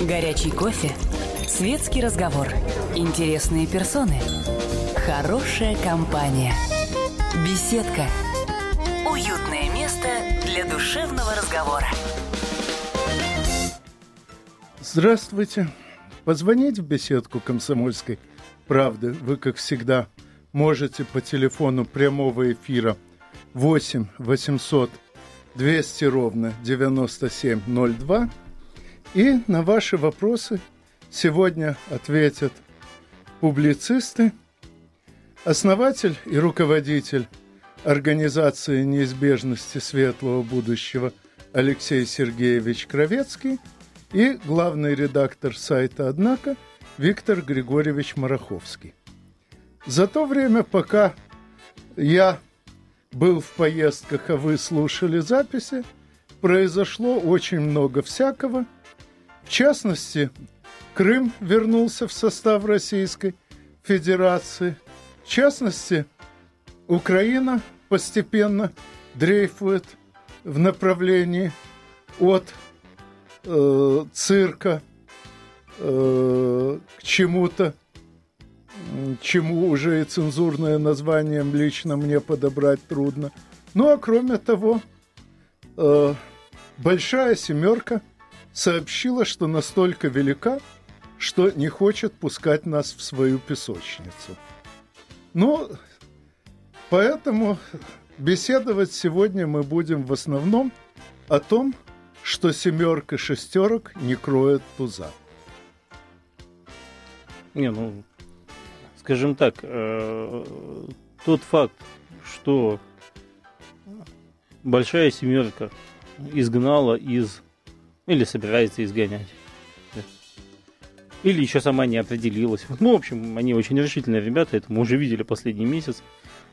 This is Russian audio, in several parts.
Горячий кофе. Светский разговор. Интересные персоны. Хорошая компания. Беседка. Уютное место для душевного разговора. Здравствуйте. Позвонить в беседку комсомольской правды вы, как всегда, можете по телефону прямого эфира 8 800 200 ровно 9702. И на ваши вопросы сегодня ответят публицисты, основатель и руководитель организации неизбежности светлого будущего Алексей Сергеевич Кровецкий и главный редактор сайта «Однако» Виктор Григорьевич Мараховский. За то время, пока я был в поездках, а вы слушали записи, произошло очень много всякого. В частности, Крым вернулся в состав Российской Федерации. В частности, Украина постепенно дрейфует в направлении от э, цирка э, к чему-то чему уже и цензурное название лично мне подобрать трудно. Ну а кроме того, э, большая семерка сообщила, что настолько велика, что не хочет пускать нас в свою песочницу. Ну, поэтому беседовать сегодня мы будем в основном о том, что семерка шестерок не кроет туза. Не, ну, скажем так, э, тот факт, что большая семерка изгнала из или собирается изгонять. Или еще сама не определилась. Ну, в общем, они очень решительные ребята, это мы уже видели последний месяц.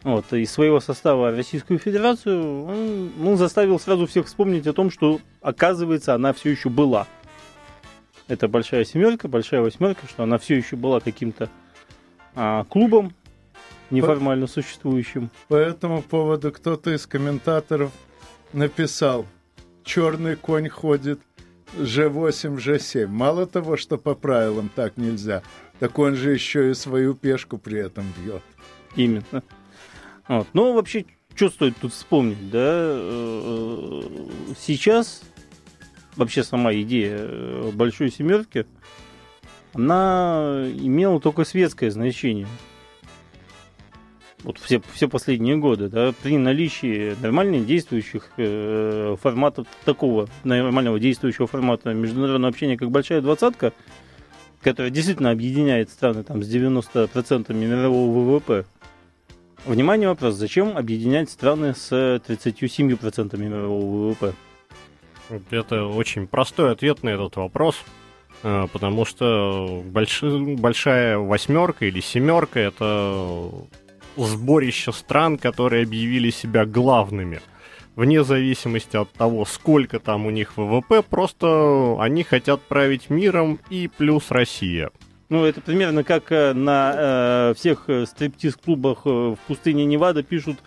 Вот, из своего состава Российскую Федерацию он, он заставил сразу всех вспомнить о том, что, оказывается, она все еще была. Это большая семерка, большая восьмерка, что она все еще была каким-то а, клубом, неформально по, существующим. По этому поводу кто-то из комментаторов написал, черный конь ходит G8, G7. Мало того, что по правилам так нельзя, так он же еще и свою пешку при этом бьет. Именно. Вот. Но вообще, что стоит тут вспомнить, да? Э, сейчас вообще сама идея э, большой семерки – она имела только светское значение. Вот все, все последние годы, да, при наличии нормально действующих э, форматов, такого нормального действующего формата международного общения, как Большая Двадцатка, которая действительно объединяет страны там, с 90% мирового ВВП. Внимание, вопрос, зачем объединять страны с 37% мирового ВВП? Это очень простой ответ на этот вопрос. А, потому что больш... большая восьмерка или семерка это сборище стран, которые объявили себя главными. Вне зависимости от того, сколько там у них ВВП, просто они хотят править миром и плюс Россия. Ну, это примерно как э, на э, всех э, стриптиз-клубах э, в пустыне Невада пишут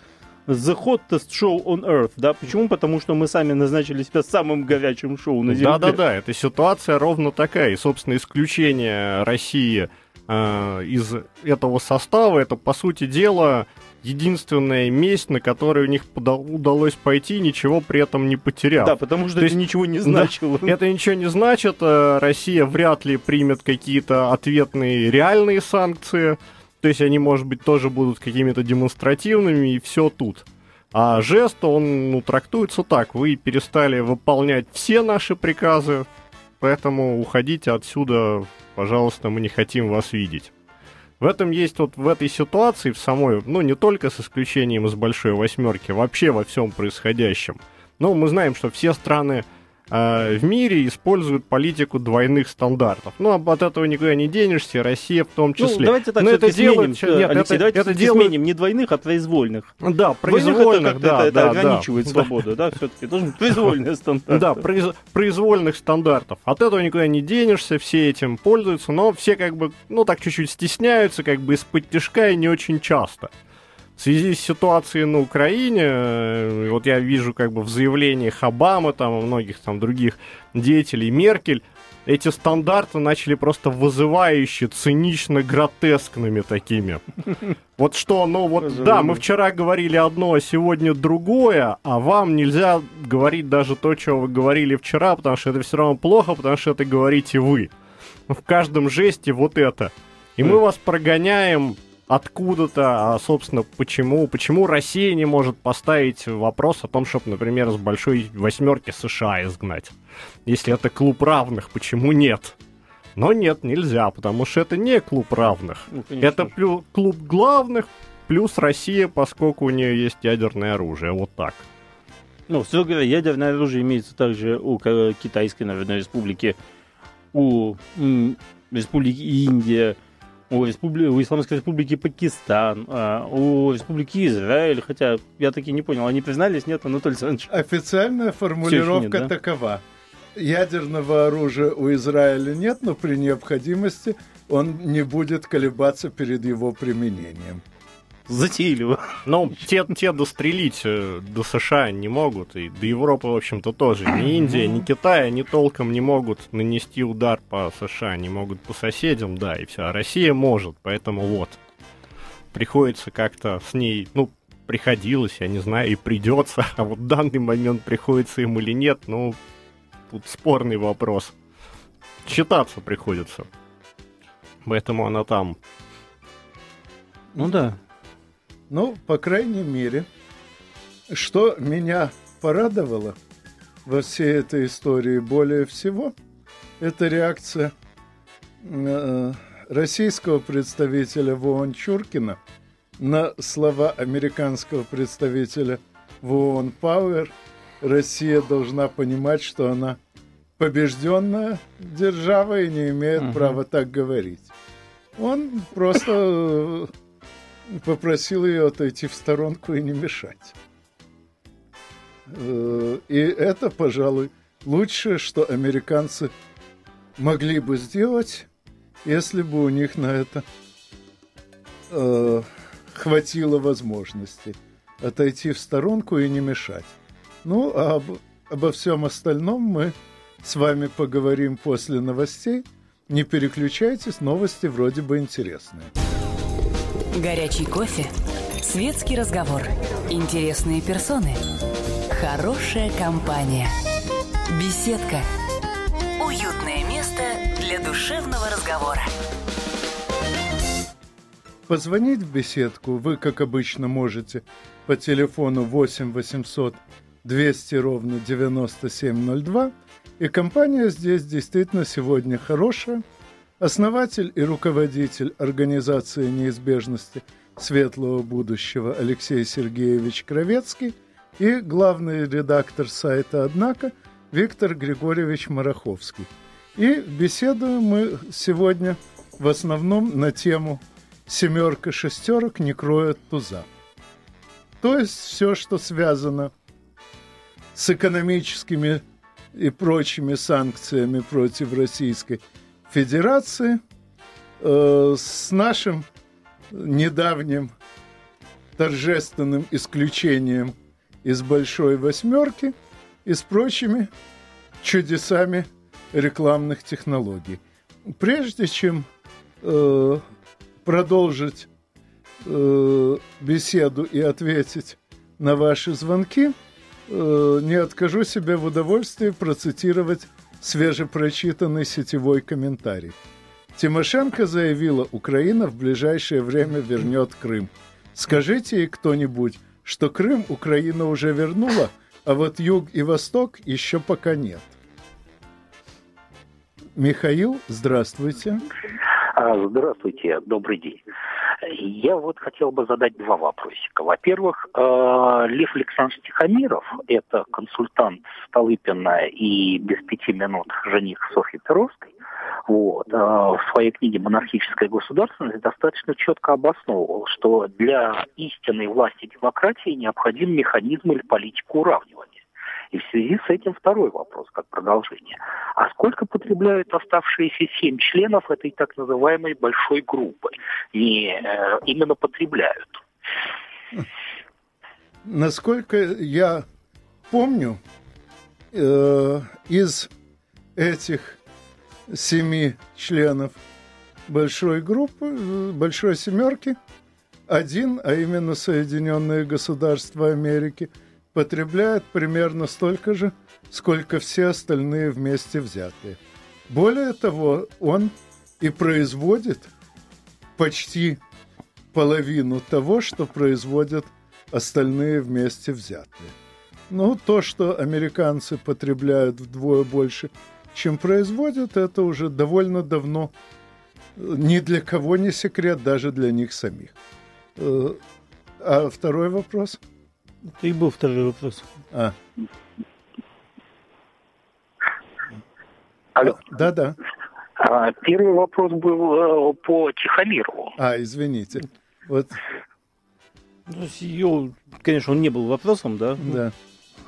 The hottest show on earth, да? Почему? Потому что мы сами назначили себя самым горячим шоу на Земле. Да-да-да, эта ситуация ровно такая. И, собственно, исключение России э, из этого состава, это, по сути дела, единственная месть, на которой у них удалось пойти, ничего при этом не потеряв. Да, потому что То это есть, ничего не значило. Да, это ничего не значит. Э, Россия вряд ли примет какие-то ответные реальные санкции. То есть они, может быть, тоже будут какими-то демонстративными, и все тут. А жест, он ну, трактуется так. Вы перестали выполнять все наши приказы, поэтому уходите отсюда, пожалуйста, мы не хотим вас видеть. В этом есть вот в этой ситуации, в самой, ну не только с исключением из большой восьмерки, вообще во всем происходящем. Ну, мы знаем, что все страны в мире используют политику двойных стандартов. Ну, от этого никуда не денешься, Россия в том ну, числе. Ну, давайте так Но это делают, сменим, нет, Алексей, это, давайте это делают... сменим не двойных, а произвольных. Да, произвольных, это, да, это, да, это ограничивает да, свободу, да, все-таки. Должен произвольные стандарты. Да, произ, произвольных стандартов. От этого никуда не денешься, все этим пользуются, но все как бы, ну, так чуть-чуть стесняются, как бы из-под тяжка и не очень часто. В связи с ситуацией на Украине, э, вот я вижу как бы в заявлениях Обамы, там, и многих там других деятелей, Меркель, эти стандарты начали просто вызывающе, цинично, гротескными такими. Вот что, ну вот, да, мы вчера говорили одно, а сегодня другое, а вам нельзя говорить даже то, что вы говорили вчера, потому что это все равно плохо, потому что это говорите вы. В каждом жесте вот это. И мы вас прогоняем откуда-то, а, собственно, почему? Почему Россия не может поставить вопрос о том, чтобы, например, с большой восьмерки США изгнать? Если это клуб равных, почему нет? Но нет, нельзя, потому что это не клуб равных. Ну, это плюс, клуб главных плюс Россия, поскольку у нее есть ядерное оружие. Вот так. Ну, строго говоря, ядерное оружие имеется также у Китайской Народной Республики, у Республики Индия, у, Республи... у Исламской Республики Пакистан, а, у Республики Израиль, хотя я таки не понял, они признались, нет, Анатолий Александрович? Официальная формулировка нет, да? такова. Ядерного оружия у Израиля нет, но при необходимости он не будет колебаться перед его применением затейливо. Ну, те, те дострелить э, до США не могут, и до Европы, в общем-то, тоже. Ни Индия, ни Китай, они толком не могут нанести удар по США, не могут по соседям, да, и все. А Россия может, поэтому вот. Приходится как-то с ней, ну, приходилось, я не знаю, и придется, а вот в данный момент приходится им или нет, ну, тут спорный вопрос. Считаться приходится. Поэтому она там. Ну да, ну, по крайней мере, что меня порадовало во всей этой истории более всего, это реакция э, российского представителя в ООН Чуркина на слова американского представителя в ООН Пауэр. Россия должна понимать, что она побежденная держава и не имеет угу. права так говорить. Он просто попросил ее отойти в сторонку и не мешать. Э, и это, пожалуй, лучшее, что американцы могли бы сделать, если бы у них на это э, хватило возможности отойти в сторонку и не мешать. Ну, а об, обо всем остальном мы с вами поговорим после новостей. Не переключайтесь, новости вроде бы интересные. Горячий кофе, светский разговор, интересные персоны, хорошая компания, беседка, уютное место для душевного разговора. Позвонить в беседку вы, как обычно, можете по телефону 8 800 200 ровно 9702. И компания здесь действительно сегодня хорошая – Основатель и руководитель организации неизбежности светлого будущего Алексей Сергеевич Кровецкий и главный редактор сайта «Однако» Виктор Григорьевич Мараховский. И беседуем мы сегодня в основном на тему «Семерка шестерок не кроет туза». То есть все, что связано с экономическими и прочими санкциями против Российской Федерации э, с нашим недавним торжественным исключением из Большой Восьмерки и с прочими чудесами рекламных технологий. Прежде чем э, продолжить э, беседу и ответить на ваши звонки, э, не откажу себе в удовольствии процитировать свежепрочитанный сетевой комментарий. Тимошенко заявила, Украина в ближайшее время вернет Крым. Скажите ей кто-нибудь, что Крым Украина уже вернула, а вот юг и восток еще пока нет. Михаил, здравствуйте. А, здравствуйте, добрый день. Я вот хотел бы задать два вопросика. Во-первых, э, Лев Александрович Тихомиров, это консультант Столыпина и без пяти минут жених Софьи Перовской, вот, э, в своей книге «Монархическая государственность» достаточно четко обосновывал, что для истинной власти демократии необходим механизм или политика уравнивания. И в связи с этим второй вопрос, как продолжение. А сколько потребляют оставшиеся семь членов этой так называемой большой группы? Не э, именно потребляют. Насколько я помню, э, из этих семи членов большой группы, э, большой семерки, один, а именно Соединенные Государства Америки, потребляет примерно столько же, сколько все остальные вместе взятые. Более того, он и производит почти половину того, что производят остальные вместе взятые. Ну, то, что американцы потребляют вдвое больше, чем производят, это уже довольно давно ни для кого не секрет, даже для них самих. Э, а второй вопрос? Это и был второй вопрос. А. Алло. Да-да. А, Первый вопрос был э, по Тихомирову. А, извините. Вот, Ну, с ее, конечно, он не был вопросом, да? да.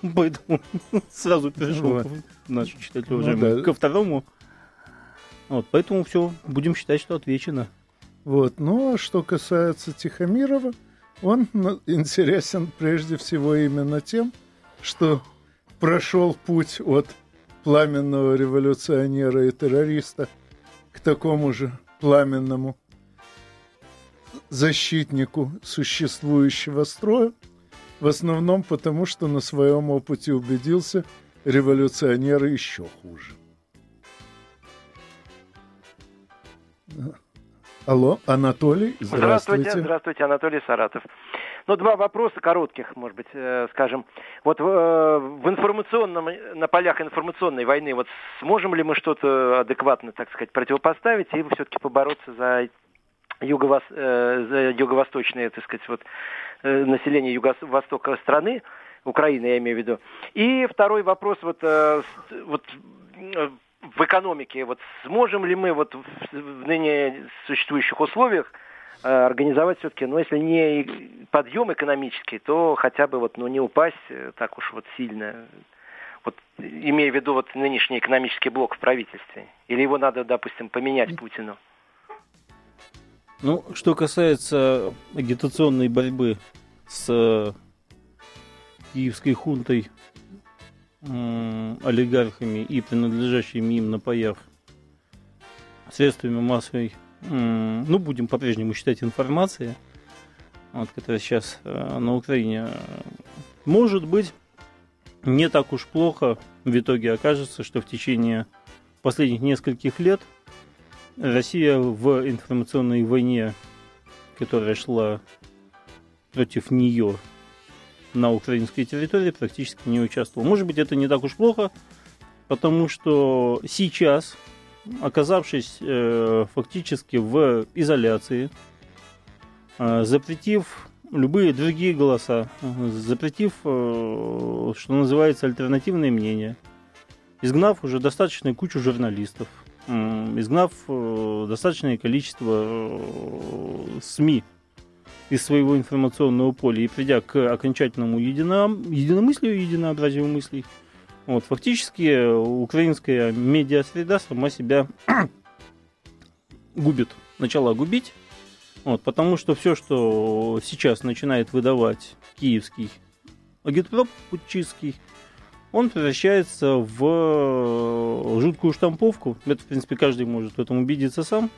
Поэтому сразу перешел Вот. наш читатель Ну уважаемый да. ко второму. Вот, поэтому все, будем считать, что отвечено. Вот. Ну, а что касается Тихомирова, он интересен прежде всего именно тем, что прошел путь от пламенного революционера и террориста к такому же пламенному защитнику существующего строя, в основном потому, что на своем опыте убедился, революционеры еще хуже. Алло, Анатолий, Здравствуйте, здравствуйте. здравствуйте, Анатолий Саратов. Ну, два вопроса коротких, может быть, э, скажем. Вот в, э, в информационном, на полях информационной войны, вот сможем ли мы что-то адекватно, так сказать, противопоставить и все-таки побороться за, юго э, за юго-восточное, так сказать, вот, э, население юго-востока страны, Украины, я имею в виду. И второй вопрос, вот, э, вот э, в экономике, вот сможем ли мы вот в, в ныне существующих условиях э, организовать все-таки, ну, если не подъем экономический, то хотя бы вот, ну, не упасть э, так уж вот сильно, вот, имея в виду вот нынешний экономический блок в правительстве. Или его надо, допустим, поменять Путину? Ну, что касается агитационной борьбы с э, киевской хунтой, олигархами и принадлежащими им на паях средствами массовой, ну, будем по-прежнему считать информации, вот, которая сейчас э, на Украине, э, может быть, не так уж плохо. В итоге окажется, что в течение последних нескольких лет Россия в информационной войне, которая шла против нее на украинской территории, практически не участвовала. Может быть, это не так уж плохо, потому что сейчас, оказавшись э, фактически в изоляции, э, запретив любые другие голоса, э, запретив, э, что называется, альтернативные мнения, изгнав уже достаточную кучу журналистов, изгнав э, достаточное количество э, СМИ из своего информационного поля и придя к окончательному едино- единомыслию, единообразию мыслей, вот, фактически э, украинская медиасреда сама себя губит, начала губить, вот, потому что все, что сейчас начинает выдавать киевский агитпроп путчистский, он превращается в э, жуткую штамповку. Это, в принципе, каждый может в этом убедиться сам.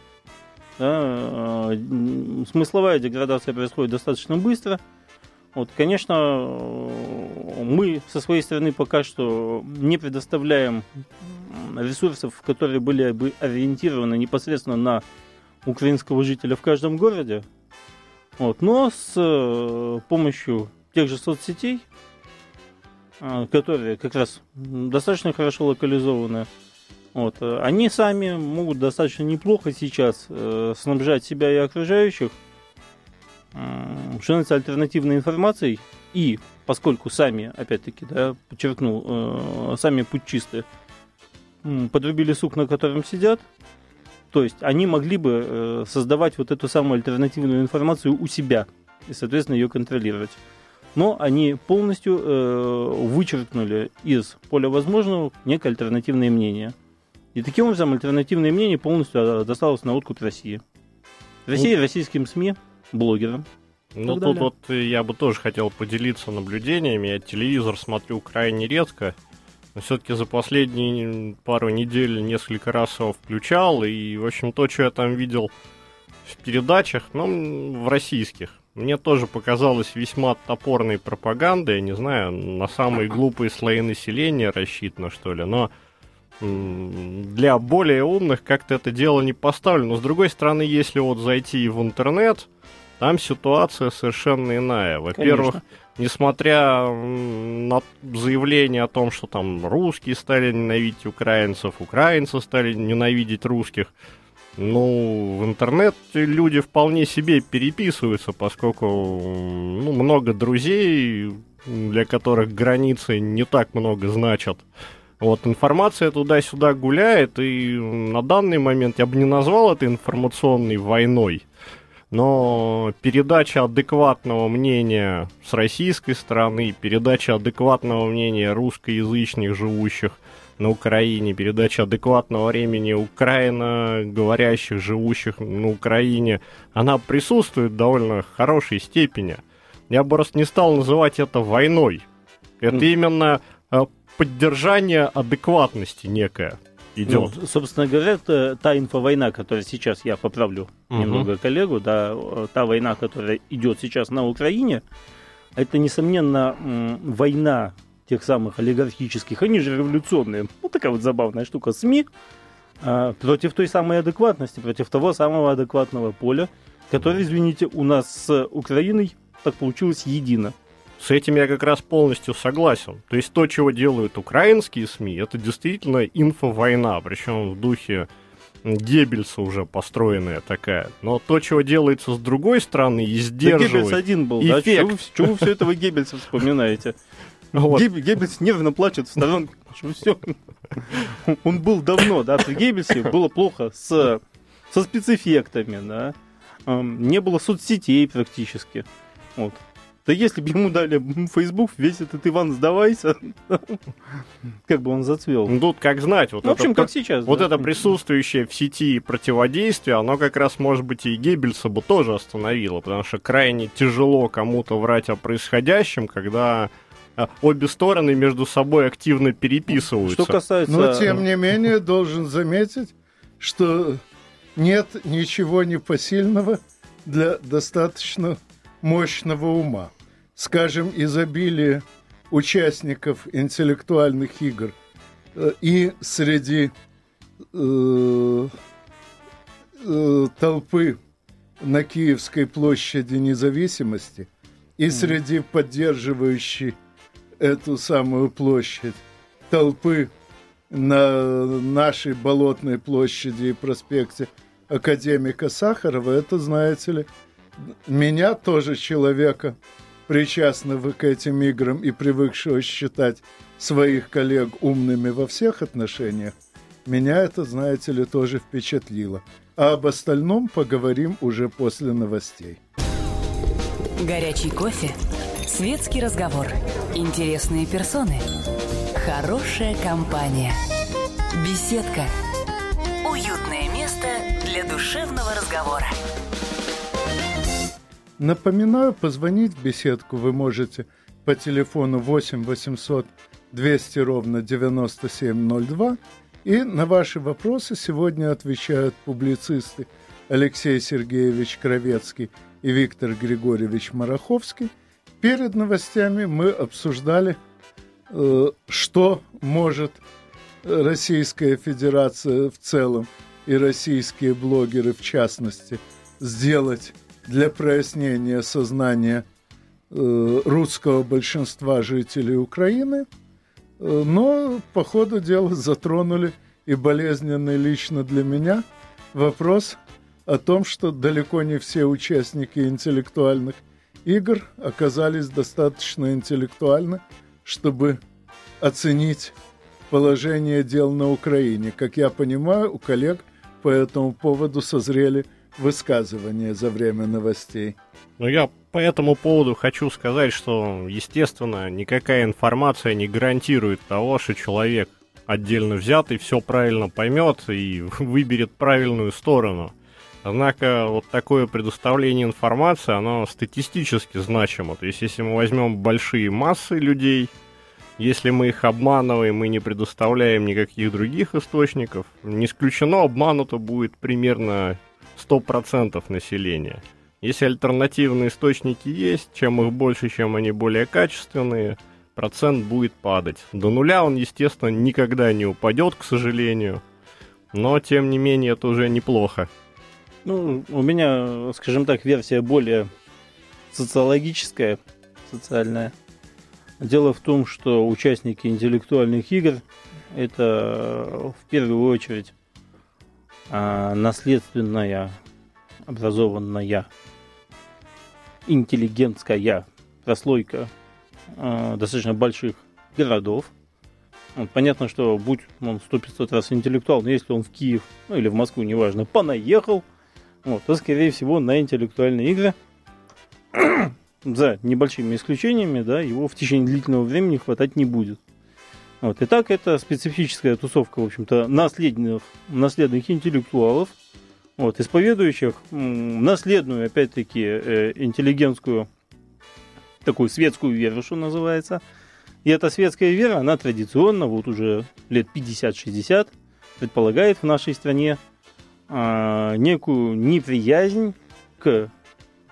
Да, э, смысловая деградация происходит достаточно быстро. Вот, конечно, э, мы со своей стороны пока что не предоставляем ресурсов, которые были бы ориентированы непосредственно на украинского жителя в каждом городе. Вот, но с э, помощью тех же соцсетей, а, которые как раз достаточно хорошо локализованы, вот, э, они сами могут достаточно неплохо сейчас э, снабжать себя и окружающих м, что альтернативной информацией. И поскольку сами, опять-таки, да, подчеркнул, э, сами путчисты м, подрубили сук, на котором сидят, то есть они могли бы э, создавать вот эту самую альтернативную информацию у себя и, соответственно, ее контролировать. Но они полностью э, вычеркнули из поля возможного некое альтернативное мнение. И таким образом альтернативное мнение полностью э, досталось на откуп России. России, российским СМИ, блогерам, Ну, тут вот я бы тоже хотел поделиться наблюдениями. Я телевизор смотрю крайне редко. Но все-таки за последние пару недель несколько раз его включал. И, в общем, то, что я там видел в передачах, ну, в российских, мне тоже показалось весьма топорной пропагандой. Я не знаю, на самые глупые слои населения рассчитано, что ли. Но для более умных как-то это дело не поставлено. Но, с другой стороны, если вот зайти в интернет, там ситуация совершенно иная. Во-первых, несмотря на заявление о том, что там русские стали ненавидеть украинцев, украинцы стали ненавидеть русских, ну, в интернет люди вполне себе переписываются, поскольку ну, много друзей, для которых границы не так много значат. Вот информация туда-сюда гуляет, и на данный момент я бы не назвал это информационной войной но передача адекватного мнения с российской стороны, передача адекватного мнения русскоязычных живущих на Украине, передача адекватного времени украино говорящих, живущих на Украине, она присутствует в довольно хорошей степени. Я бы просто не стал называть это войной. Это mm. именно э, поддержание адекватности некое идет. Ну, собственно говоря, та, та инфовойна, которая сейчас, я поправлю угу. немного коллегу, да, та война, которая идет сейчас на Украине, это, несомненно, война тех самых олигархических, они же революционные, вот такая вот забавная штука, СМИ, а, против той самой адекватности, против того самого адекватного поля, которое, извините, у нас с Украиной так получилось едино. С этим я как раз полностью согласен. То есть то, чего делают украинские СМИ, это действительно инфовойна, причем в духе Геббельса уже построенная такая. Но то, чего делается с другой стороны, и сдерживает да Геббельс один был, эффект. да? Чего вы, чего вы все этого Геббельса вспоминаете? Вот. Геббельс нервно плачет в сторонке. Все. Он был давно, да, при Геббельсе было плохо с, со спецэффектами, да. Не было соцсетей практически. Вот. Да если бы ему дали Facebook, весь этот Иван сдавайся, как бы он зацвел. Ну, тут как знать. Вот ну, в общем, это, как сейчас. Вот да. это присутствующее в сети противодействие, оно как раз, может быть, и Геббельса бы тоже остановило, потому что крайне тяжело кому-то врать о происходящем, когда а, обе стороны между собой активно переписываются. Что касается... Но, тем не менее, должен заметить, что нет ничего непосильного для достаточно мощного ума. Скажем, изобилие участников интеллектуальных игр. Э, и среди э, э, толпы на Киевской площади независимости и среди поддерживающей эту самую площадь толпы на нашей Болотной площади и проспекте академика Сахарова, это, знаете ли, меня тоже человека причастного к этим играм и привыкшего считать своих коллег умными во всех отношениях, меня это, знаете ли, тоже впечатлило. А об остальном поговорим уже после новостей. Горячий кофе, светский разговор, интересные персоны, хорошая компания, беседка, уютное место для душевного разговора. Напоминаю, позвонить в беседку вы можете по телефону 8 800 200 ровно 9702. И на ваши вопросы сегодня отвечают публицисты Алексей Сергеевич Кровецкий и Виктор Григорьевич Мараховский. Перед новостями мы обсуждали, э, что может Российская Федерация в целом и российские блогеры в частности сделать для прояснения сознания э, русского большинства жителей Украины, э, но по ходу дела затронули и болезненный лично для меня вопрос о том, что далеко не все участники интеллектуальных игр оказались достаточно интеллектуальны, чтобы оценить положение дел на Украине. Как я понимаю, у коллег по этому поводу созрели высказывания за время новостей. Ну, я по этому поводу хочу сказать, что, естественно, никакая информация не гарантирует того, что человек отдельно взятый все правильно поймет и выберет правильную сторону. Однако вот такое предоставление информации, оно статистически значимо. То есть если мы возьмем большие массы людей, если мы их обманываем и не предоставляем никаких других источников, не исключено, обмануто будет примерно 100% населения. Если альтернативные источники есть, чем их больше, чем они более качественные, процент будет падать. До нуля он, естественно, никогда не упадет, к сожалению. Но, тем не менее, это уже неплохо. Ну, у меня, скажем так, версия более социологическая, социальная. Дело в том, что участники интеллектуальных игр это в первую очередь наследственная, образованная, интеллигентская прослойка а, достаточно больших городов. Вот, понятно, что будь он 100-500 раз интеллектуал, но если он в Киев, ну или в Москву, неважно, понаехал – вот, то, скорее всего, на интеллектуальные игры, за небольшими исключениями, да, его в течение длительного времени хватать не будет. Вот. И так это специфическая тусовка, в общем-то, наследных, наследных интеллектуалов, вот, исповедующих наследную, опять-таки, э, интеллигентскую, такую светскую веру, что называется. И эта светская вера, она традиционно, вот уже лет 50-60, предполагает в нашей стране а, некую неприязнь к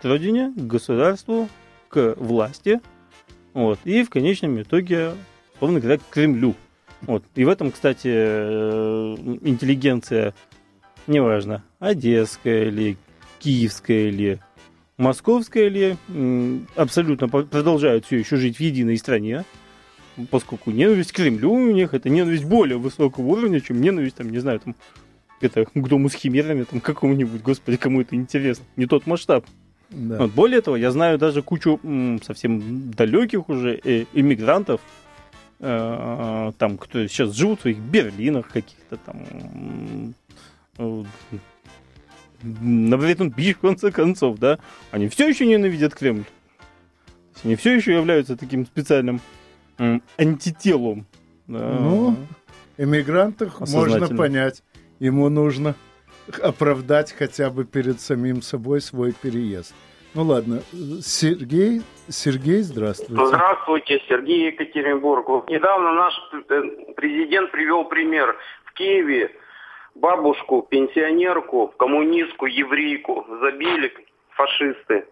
родине, к государству, к власти, вот, и в конечном итоге, условно говоря, к Кремлю. Вот. И в этом, кстати, э, интеллигенция, неважно, одесская или киевская или московская ли, абсолютно продолжают все еще жить в единой стране, поскольку ненависть к Кремлю у них это ненависть более высокого уровня, чем ненависть, там, не знаю, там, это, к дому с химерами, там, какому-нибудь, господи, кому это интересно. Не тот масштаб. Да. Вот, более того, я знаю даже кучу совсем далеких уже э, иммигрантов, э, там, кто сейчас живут в своих Берлинах каких-то там, э, на Брайтон Бич, в конце концов, да, они все еще ненавидят Кремль. Они все еще являются таким специальным э, антителом. Да. Ну, иммигрантах можно понять ему нужно оправдать хотя бы перед самим собой свой переезд. Ну ладно, Сергей, Сергей, здравствуйте. Здравствуйте, Сергей Екатеринбург. Вот недавно наш э, президент привел пример. В Киеве бабушку, пенсионерку, коммунистку, еврейку забили фашисты.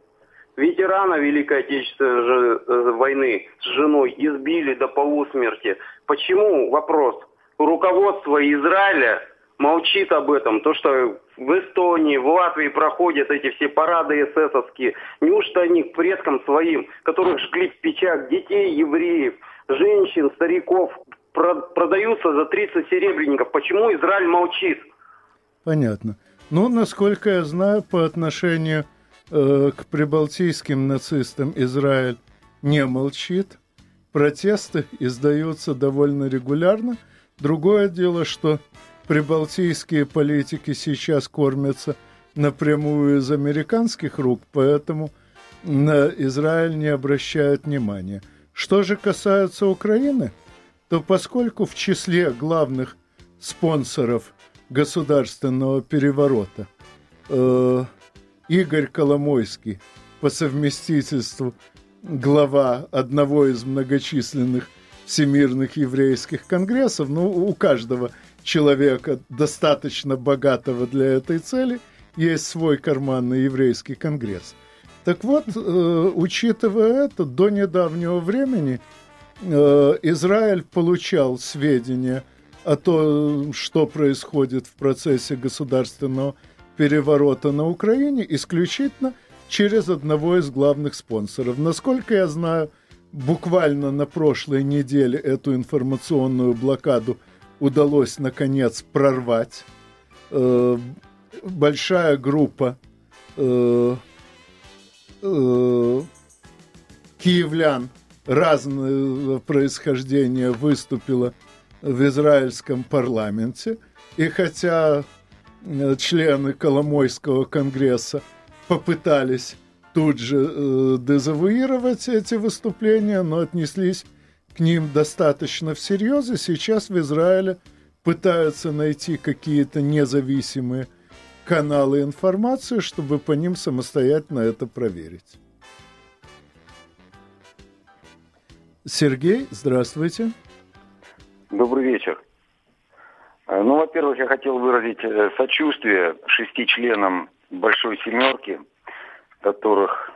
Ветерана Великой Отечественной э, войны с женой избили до полусмерти. Почему? Вопрос. Руководство Израиля молчит об этом. То, что в Эстонии, в Латвии проходят эти все парады эсэсовские. Неужто они к предкам своим, которых жгли в печах детей, евреев, женщин, стариков, продаются за 30 серебряников? Почему Израиль молчит? Понятно. Ну, насколько я знаю, по отношению э, к прибалтийским нацистам Израиль не молчит. Протесты издаются довольно регулярно. Другое дело, что прибалтийские политики сейчас кормятся напрямую из американских рук, поэтому на Израиль не обращают внимания. Что же касается Украины, то поскольку в числе главных спонсоров государственного переворота э, Игорь Коломойский по совместительству глава одного из многочисленных всемирных еврейских конгрессов, ну, у каждого человека, достаточно богатого для этой цели, есть свой карманный еврейский конгресс. Так вот, э, учитывая это, до недавнего времени э, Израиль получал сведения о том, что происходит в процессе государственного переворота на Украине, исключительно через одного из главных спонсоров. Насколько я знаю, буквально на прошлой неделе эту информационную блокаду – удалось наконец прорвать. Э, большая группа э, э, киевлян разного происхождения выступила в израильском парламенте. И хотя члены Коломойского конгресса попытались тут же дезавуировать эти выступления, но отнеслись к ним достаточно всерьез, и сейчас в Израиле пытаются найти какие-то независимые каналы информации, чтобы по ним самостоятельно это проверить. Сергей, здравствуйте. Добрый вечер. Э, ну, во-первых, я хотел выразить э, сочувствие шести членам Большой Семерки, которых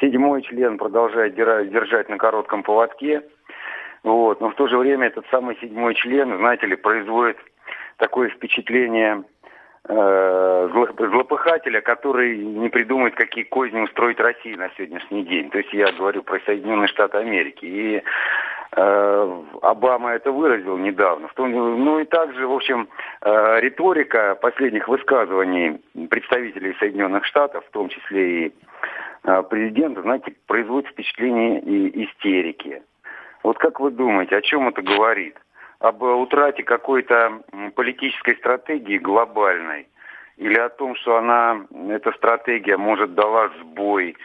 седьмой член продолжает держать на коротком поводке. Вот. Но в то же время этот самый седьмой член, знаете ли, производит такое впечатление э, злопыхателя, который не придумает, какие козни устроить России на сегодняшний день. То есть я говорю про Соединенные Штаты Америки. И э, Обама это выразил недавно. Ну и также, в общем, э, риторика последних высказываний представителей Соединенных Штатов, в том числе и э, президента, знаете, производит впечатление истерики. Вот как вы думаете, о чем это говорит? об утрате какой-то политической стратегии глобальной или о том, что она, эта стратегия может дала сбой,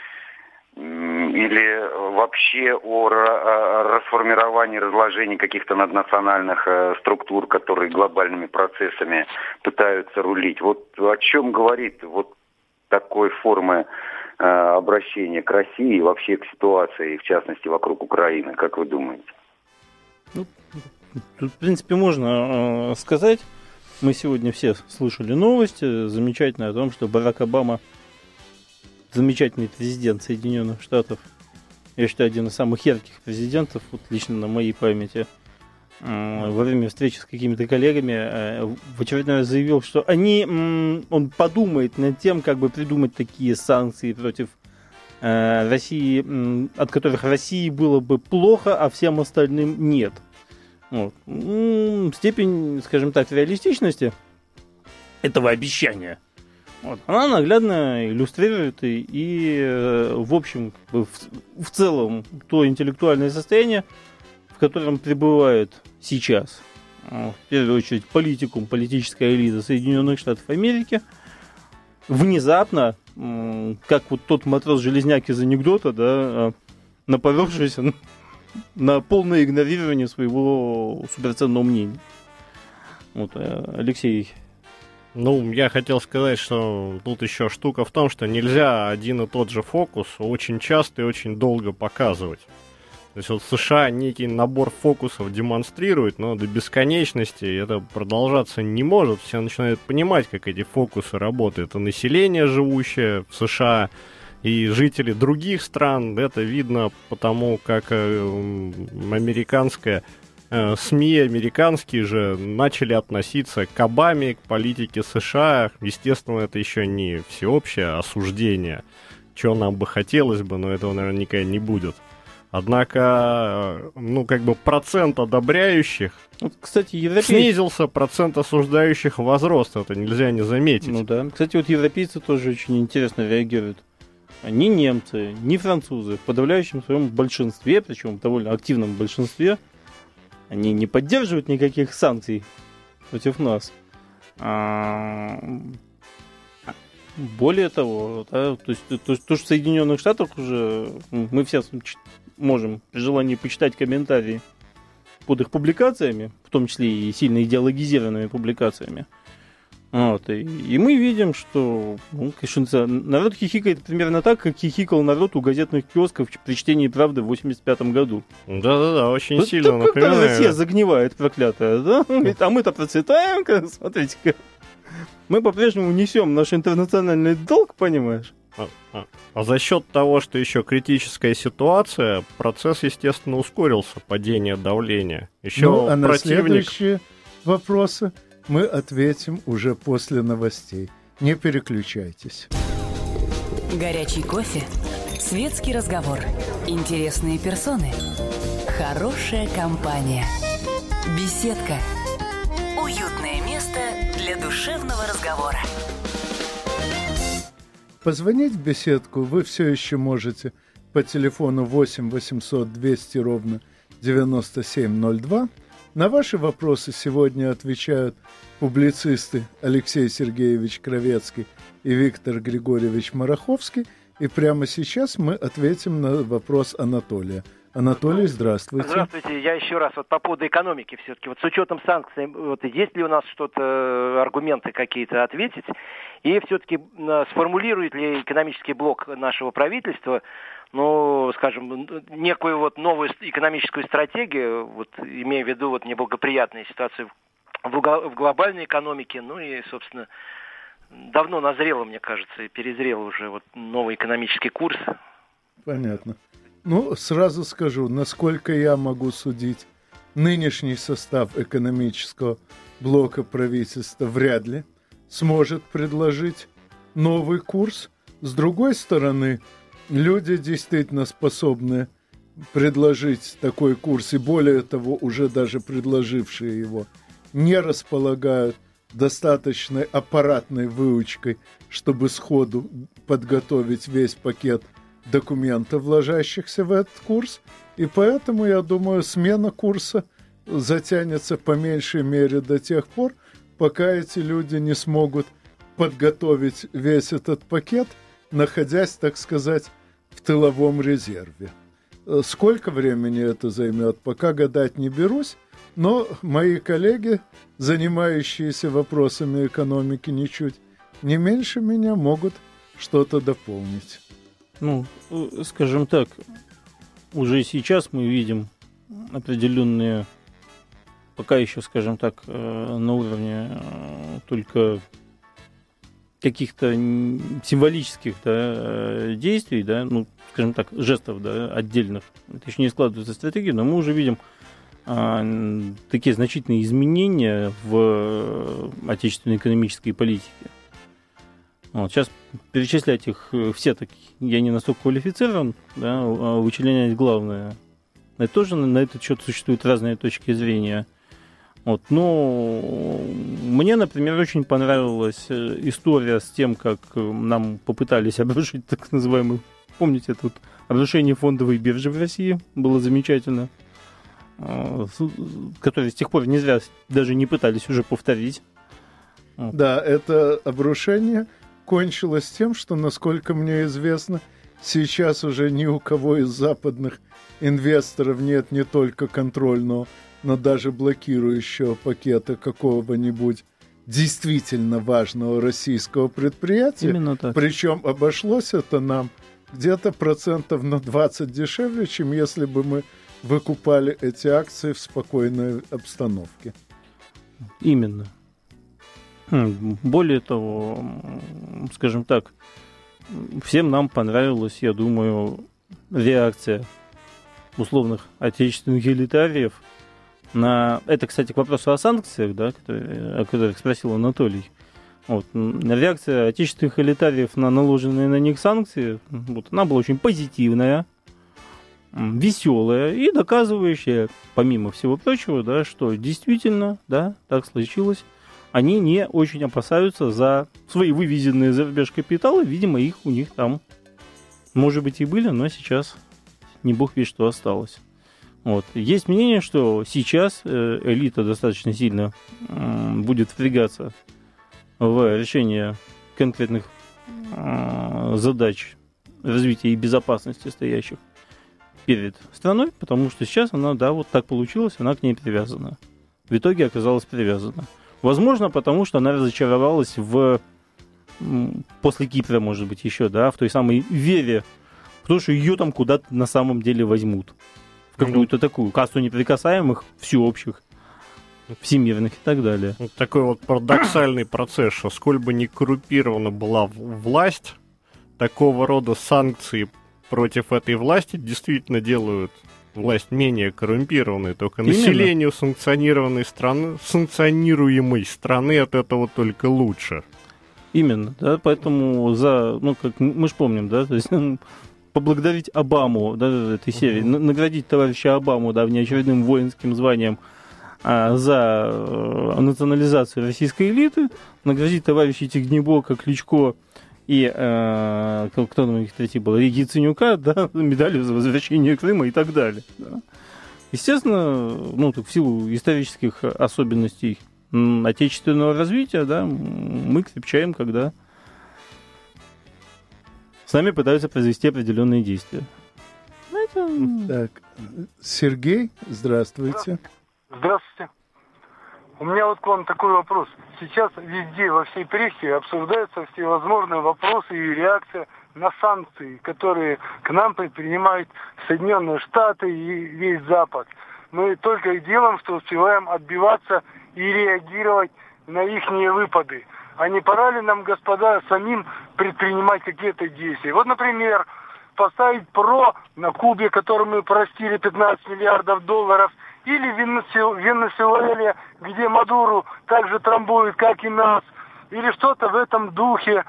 или вообще о расформировании, разложении каких-то наднациональных э, структур, которые глобальными процессами пытаются рулить. Вот о чем говорит вот такой формы э, обращения к России и вообще к ситуации, в частности, вокруг Украины, как вы думаете? Ну, Тут, в принципе, можно э, сказать. Мы сегодня все слышали новости замечательные о том, что Барак Обама замечательный президент Соединенных Штатов. Я считаю, один из самых ярких президентов, вот лично на моей памяти. Во время встречи с какими-то коллегами э, в очередной раз заявил, что они, он подумает над тем, как бы придумать такие санкции против э, России, от которых России было бы плохо, а всем остальным нет. Вот. Степень, скажем так, реалистичности этого обещания, вот, она наглядно иллюстрирует и, и э, в общем, в, в целом, то интеллектуальное состояние, котором пребывает сейчас, в первую очередь, политикум, политическая элита Соединенных Штатов Америки, внезапно, как вот тот матрос-железняк из анекдота, да, а, напоровшийся на полное игнорирование своего суперценного мнения. Вот, э, Алексей. Ну, я хотел сказать, что тут еще штука в том, что нельзя один и тот же фокус очень часто и очень долго показывать. То есть вот США некий набор фокусов демонстрирует, но до бесконечности это продолжаться не может. Все начинают понимать, как эти фокусы работают. Это население, живущее в США, и жители других стран. Это видно потому, как э, американская э, СМИ американские же начали относиться к Обаме, к политике США. Естественно, это еще не всеобщее осуждение, чего нам бы хотелось бы, но этого наверняка не будет. Однако, э, ну, как бы процент одобряющих вот, кстати, европей... снизился, процент осуждающих возрос, это нельзя не заметить. Ну да. Кстати, вот европейцы тоже очень интересно реагируют ни немцы, ни французы в подавляющем своем большинстве, причем в довольно активном большинстве, они не поддерживают никаких санкций против нас. А... Более того, да, то есть то, то, что в Соединенных Штатах уже мы все можем при желании почитать комментарии под их публикациями, в том числе и сильно идеологизированными публикациями, вот, и, и мы видим, что ну, конечно, народ хихикает примерно так, как хихикал народ у газетных киосков при чтении «Правды» в 85 году. Да-да-да, очень вот, сильно так, напоминаю. Россия загнивает, проклятая, да? А мы-то процветаем, смотрите-ка. Мы по-прежнему несем наш интернациональный долг, понимаешь? А, а, а за счет того, что еще критическая ситуация, процесс, естественно, ускорился, падение давления. Еще ну, а противник... на следующие вопросы мы ответим уже после новостей. Не переключайтесь. Горячий кофе, светский разговор, интересные персоны, хорошая компания, беседка, уютное место для душевного разговора. Позвонить в беседку вы все еще можете по телефону 8 800 200 ровно 9702 на ваши вопросы сегодня отвечают публицисты Алексей Сергеевич Кровецкий и Виктор Григорьевич Мараховский. И прямо сейчас мы ответим на вопрос Анатолия. Анатолий, здравствуйте. Здравствуйте. Я еще раз вот по поводу экономики все-таки. Вот с учетом санкций, вот есть ли у нас что-то, аргументы какие-то ответить? И все-таки сформулирует ли экономический блок нашего правительства, ну, скажем, некую вот новую экономическую стратегию, вот имея в виду вот неблагоприятные ситуации в глобальной экономике, ну и, собственно, давно назрело, мне кажется, и перезрел уже вот новый экономический курс. Понятно. Ну, сразу скажу, насколько я могу судить, нынешний состав экономического блока правительства вряд ли сможет предложить новый курс. С другой стороны, люди действительно способны предложить такой курс, и более того, уже даже предложившие его, не располагают достаточной аппаратной выучкой, чтобы сходу подготовить весь пакет документов, вложащихся в этот курс. И поэтому, я думаю, смена курса затянется по меньшей мере до тех пор, пока эти люди не смогут подготовить весь этот пакет, находясь, так сказать, в тыловом резерве. Сколько времени это займет, пока гадать не берусь, но мои коллеги, занимающиеся вопросами экономики ничуть не меньше меня, могут что-то дополнить. Ну, скажем так, уже сейчас мы видим определенные, пока еще, скажем так, э, на уровне э, только каких-то символических да, э, действий, да, ну, скажем так, жестов да, отдельных. Это еще не складывается в стратегию, но мы уже видим а, такие значительные изменения в отечественной экономической политике. Вот, сейчас перечислять их э, все такие, я не настолько квалифицирован, да, а вычленять главное. Это тоже на этот счет существуют разные точки зрения. Вот, но мне, например, очень понравилась э, история с тем, как э, нам попытались обрушить так называемый, помните, вот обрушение фондовой биржи в России, было замечательно, которые с тех пор не зря даже не пытались уже повторить. Да, это обрушение – кончилось тем, что, насколько мне известно, сейчас уже ни у кого из западных инвесторов нет не только контрольного, но даже блокирующего пакета какого-нибудь действительно важного российского предприятия. Именно так. Причем обошлось это нам где-то процентов на 20 дешевле, чем если бы мы выкупали эти акции в спокойной обстановке. Именно. Хм, более того, скажем так, всем нам понравилась, я думаю, реакция условных отечественных элитариев на... Это, кстати, к вопросу о санкциях, да, о которых спросил Анатолий. Вот. Реакция отечественных элитариев на наложенные на них санкции, вот, она была очень позитивная, веселая и доказывающая, помимо всего прочего, да, что действительно, да, так случилось они не очень опасаются за свои вывезенные за рубеж капиталы. Видимо, их у них там, может быть, и были, но сейчас не бог весь что осталось. Вот. Есть мнение, что сейчас э, элита достаточно сильно будет впрягаться в решение конкретных э, задач развития и безопасности стоящих перед страной, потому что сейчас она, да, вот так получилось, она к ней привязана. В итоге оказалась привязана. Возможно, потому что она разочаровалась в после Кипра, может быть, еще, да, в той самой вере, потому что ее там куда-то на самом деле возьмут. В какую-то такую касту неприкасаемых, всеобщих, всемирных и так далее. Вот такой вот парадоксальный процесс, что сколь бы не коррупирована была власть, такого рода санкции против этой власти действительно делают власть менее коррумпированная, только Именно. населению санкционированной страны, санкционируемой страны от этого только лучше. Именно, да, поэтому за, ну, как мы же помним, да, то есть поблагодарить Обаму, да, этой серии, uh-huh. наградить товарища Обаму, да, внеочередным воинским званием а, за э, национализацию российской элиты, наградить товарища Тигнебока, Кличко, и э, кто там у них третий был, Риги Ценюка, да, медалью за возвращение Крыма и так далее. Да. Естественно, ну, так в силу исторических особенностей отечественного развития, да, мы крепчаем, когда с нами пытаются произвести определенные действия. Знаете, Так, Сергей, здравствуйте. Здравствуйте. У меня вот к вам такой вопрос. Сейчас везде, во всей прессе обсуждаются всевозможные вопросы и реакция на санкции, которые к нам предпринимают Соединенные Штаты и весь Запад. Мы только и делаем, что успеваем отбиваться и реагировать на их выпады. А не пора ли нам, господа, самим предпринимать какие-то действия? Вот, например, поставить ПРО на Кубе, которому мы простили 15 миллиардов долларов, или в Венесуэле, где Мадуру также трамбует, как и нас, или что-то в этом духе.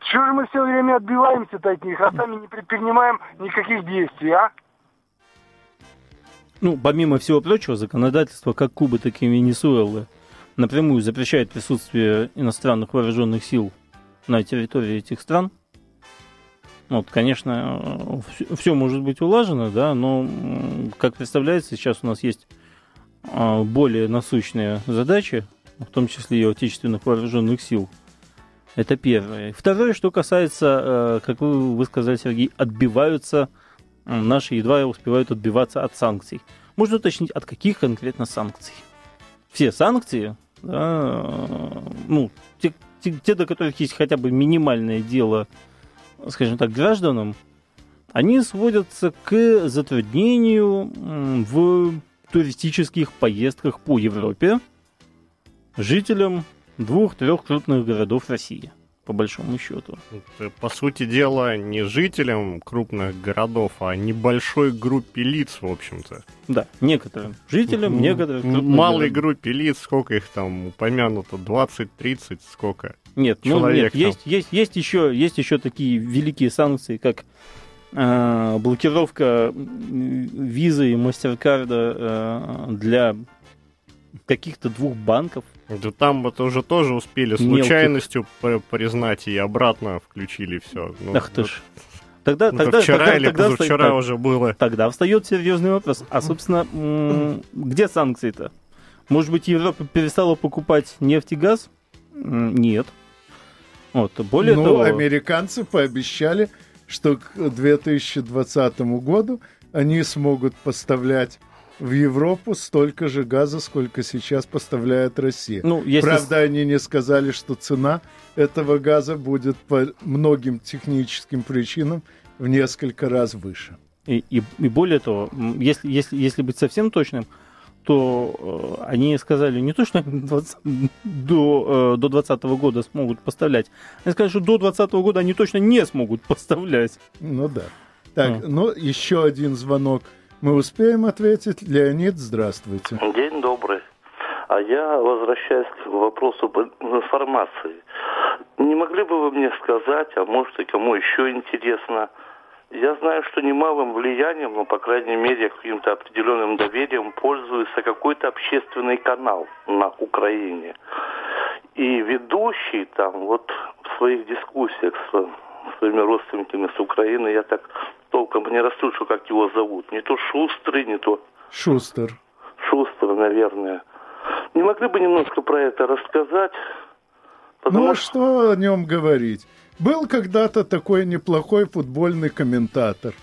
Чего же мы все время отбиваемся от них, а сами не предпринимаем никаких действий, а? Ну, помимо всего прочего, законодательство как Кубы, так и Венесуэлы напрямую запрещает присутствие иностранных вооруженных сил на территории этих стран. Вот, конечно, все может быть улажено, да, но, как представляется, сейчас у нас есть а, более насущные задачи, в том числе и отечественных вооруженных сил. Это первое. Второе, что касается, э, как вы, вы сказали, Сергей, отбиваются, наши едва успевают отбиваться от санкций. Можно уточнить, от каких конкретно санкций? Все санкции, да, ну, те, те, те, до которых есть хотя бы минимальное дело скажем так, гражданам, они сводятся к затруднению в туристических поездках по Европе жителям двух-трех крупных городов России по большому счету. Это, по сути дела, не жителям крупных городов, а небольшой группе лиц, в общем-то. Да, некоторым жителям, некоторым Малой городов. группе лиц, сколько их там упомянуто, 20-30, сколько? Нет, ну, человек нет, там. есть, есть, есть, еще, есть еще такие великие санкции, как э, блокировка визы и мастер-карда э, для каких-то двух банков. Да там это уже тоже успели Мелких. случайностью признать и обратно включили все. Ах ты ж. Тогда, Это тогда, вчера тогда, или тогда позавчера стоит- уже было. Тогда встает серьезный вопрос. А, собственно, где санкции-то? Может быть, Европа перестала покупать нефть и газ? Нет. Вот, более ну, того... американцы пообещали, что к 2020 году они смогут поставлять в Европу столько же газа, сколько сейчас поставляет Россия. Ну, если Правда, они не сказали, что цена этого газа будет по многим техническим причинам в несколько раз выше. И, и, и более того, если, если, если быть совсем точным, то э, они сказали не то, что они 20 до, э, до 2020 года смогут поставлять, они сказали, что до 2020 года они точно не смогут поставлять. Ну да. Так, А. ну еще один звонок. Мы успеем ответить. Леонид, здравствуйте. День добрый. А я возвращаюсь к вопросу об информации. Не могли бы вы мне сказать, а может и кому еще интересно, я знаю, что немалым влиянием, ну, по крайней мере, каким-то определенным доверием пользуется какой-то общественный канал на Украине. И ведущий там вот в своих дискуссиях с своими родственниками с Украины, я так толком не расслышал, как его зовут. Не то Шустрый, не то Шустер. Шустер, наверное. Не могли бы немножко про это рассказать? Потому Ну а что о нем говорить? Был когда-то такой неплохой футбольный комментатор.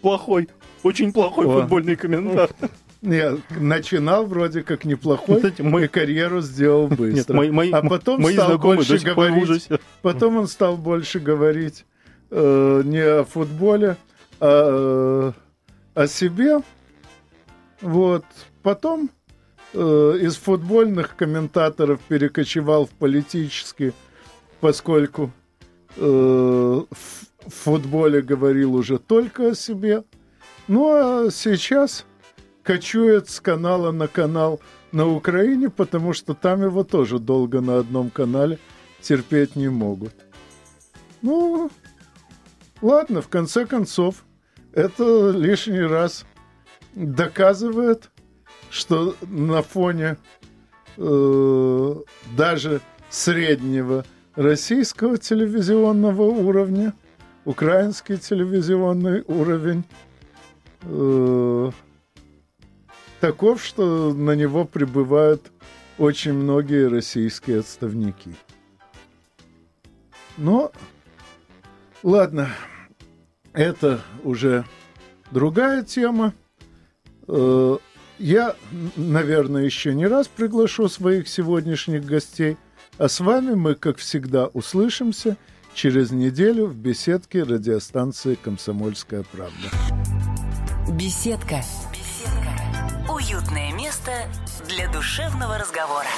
Плохой, очень плохой О. футбольный комментатор. Я начинал вроде как неплохой, Кстати, мой- и карьеру сделал быстро. Нет, мои, мои, а потом мои стал больше говорить. Потом он стал больше говорить э, не о футболе, а э, о себе. Вот. Потом э, из футбольных комментаторов перекочевал в политический, поскольку в футболе говорил уже только о себе. Ну а сейчас кочует с канала на канал на Украине, потому что там его тоже долго на одном канале терпеть не могут. Ну, ладно, в конце концов, это лишний раз доказывает, что на фоне э, даже среднего российского телевизионного уровня, украинский телевизионный уровень э, таков, что на него прибывают очень многие российские отставники. Но, ладно, это уже Другая тема. Э, я, наверное, еще не раз приглашу своих сегодняшних гостей, а с вами мы, как всегда, услышимся через неделю в беседке радиостанции «Комсомольская правда». Беседка. Беседка. Уютное место для душевного разговора.